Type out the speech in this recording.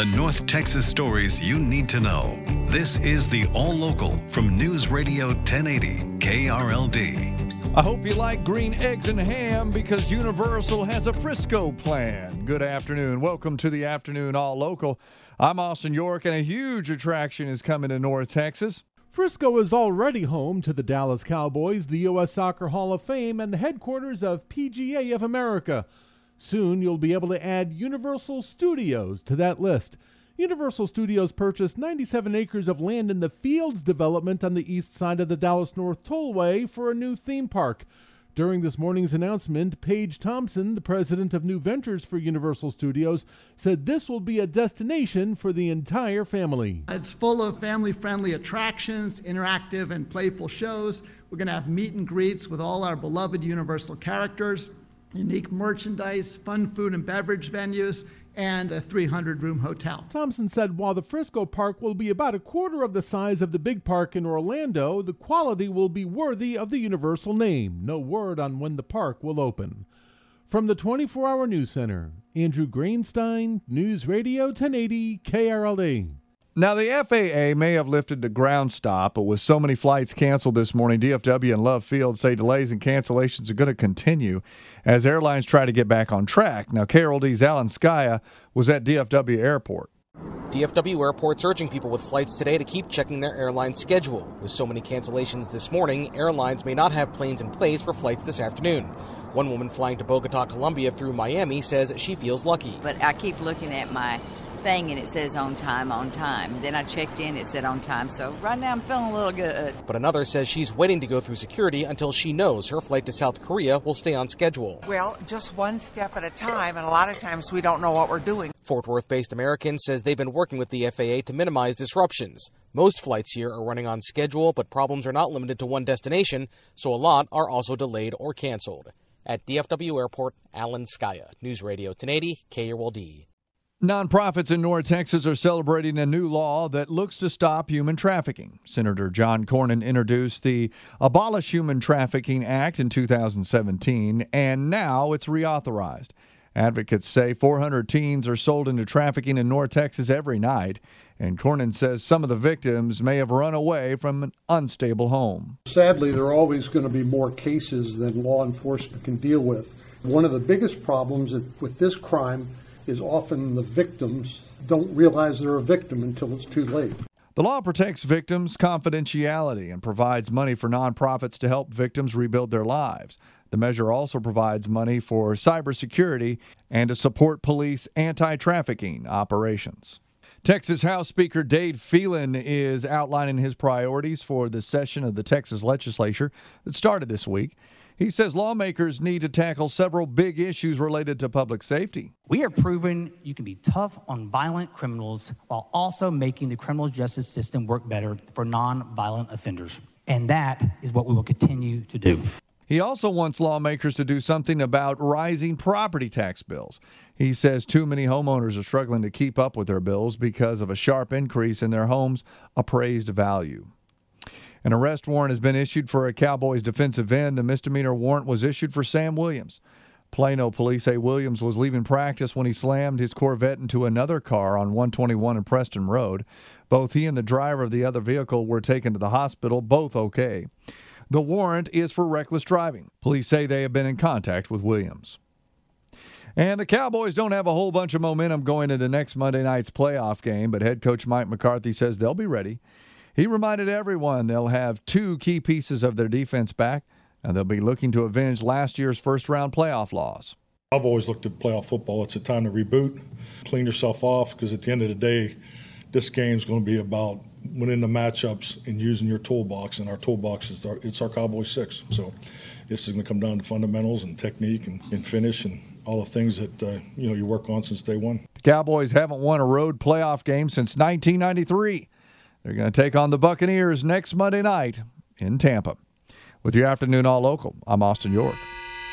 the North Texas stories you need to know. This is the All Local from News Radio 1080 KRLD. I hope you like green eggs and ham because Universal has a Frisco plan. Good afternoon. Welcome to the afternoon All Local. I'm Austin York, and a huge attraction is coming to North Texas. Frisco is already home to the Dallas Cowboys, the U.S. Soccer Hall of Fame, and the headquarters of PGA of America. Soon you'll be able to add Universal Studios to that list. Universal Studios purchased 97 acres of land in the Fields development on the east side of the Dallas North Tollway for a new theme park. During this morning's announcement, Page Thompson, the president of New Ventures for Universal Studios, said this will be a destination for the entire family. It's full of family friendly attractions, interactive and playful shows. We're going to have meet and greets with all our beloved Universal characters unique merchandise, fun food and beverage venues, and a 300 room hotel. Thompson said while the Frisco Park will be about a quarter of the size of the big park in Orlando, the quality will be worthy of the Universal name. No word on when the park will open. From the 24 Hour News Center, Andrew Greenstein, News Radio 1080 KRLD. Now, the FAA may have lifted the ground stop, but with so many flights canceled this morning, DFW and Love Field say delays and cancellations are going to continue as airlines try to get back on track. Now, KRLD's Alan Scaia was at DFW Airport. DFW Airport's urging people with flights today to keep checking their airline schedule. With so many cancellations this morning, airlines may not have planes in place for flights this afternoon. One woman flying to Bogota, Colombia through Miami says she feels lucky. But I keep looking at my thing and it says on time, on time. Then I checked in, it said on time. So right now I'm feeling a little good. But another says she's waiting to go through security until she knows her flight to South Korea will stay on schedule. Well, just one step at a time, and a lot of times we don't know what we're doing. Fort Worth based American says they've been working with the FAA to minimize disruptions. Most flights here are running on schedule, but problems are not limited to one destination, so a lot are also delayed or canceled. At DFW Airport, Alan Scaia, News Radio 1080, KRLD. Nonprofits in North Texas are celebrating a new law that looks to stop human trafficking. Senator John Cornyn introduced the Abolish Human Trafficking Act in 2017, and now it's reauthorized. Advocates say 400 teens are sold into trafficking in North Texas every night, and Cornyn says some of the victims may have run away from an unstable home. Sadly, there are always going to be more cases than law enforcement can deal with. One of the biggest problems with this crime is often the victims don't realize they're a victim until it's too late. The law protects victims' confidentiality and provides money for nonprofits to help victims rebuild their lives. The measure also provides money for cybersecurity and to support police anti trafficking operations. Texas House Speaker Dade Phelan is outlining his priorities for the session of the Texas legislature that started this week. He says lawmakers need to tackle several big issues related to public safety. We are proving you can be tough on violent criminals while also making the criminal justice system work better for non-violent offenders. And that is what we will continue to do. He also wants lawmakers to do something about rising property tax bills. He says too many homeowners are struggling to keep up with their bills because of a sharp increase in their home's appraised value. An arrest warrant has been issued for a Cowboys defensive end. The misdemeanor warrant was issued for Sam Williams. Plano police say Williams was leaving practice when he slammed his Corvette into another car on 121 and Preston Road. Both he and the driver of the other vehicle were taken to the hospital, both okay. The warrant is for reckless driving. Police say they have been in contact with Williams. And the Cowboys don't have a whole bunch of momentum going into next Monday night's playoff game, but head coach Mike McCarthy says they'll be ready. He reminded everyone they'll have two key pieces of their defense back, and they'll be looking to avenge last year's first round playoff loss. I've always looked at playoff football. It's a time to reboot, clean yourself off, because at the end of the day, this game is going to be about winning the matchups and using your toolbox. And our toolbox is our, it's our Cowboy six. So this is going to come down to fundamentals and technique and, and finish and all the things that uh, you know you work on since day one. Cowboys haven't won a road playoff game since 1993. They're going to take on the Buccaneers next Monday night in Tampa. With your afternoon all local, I'm Austin York.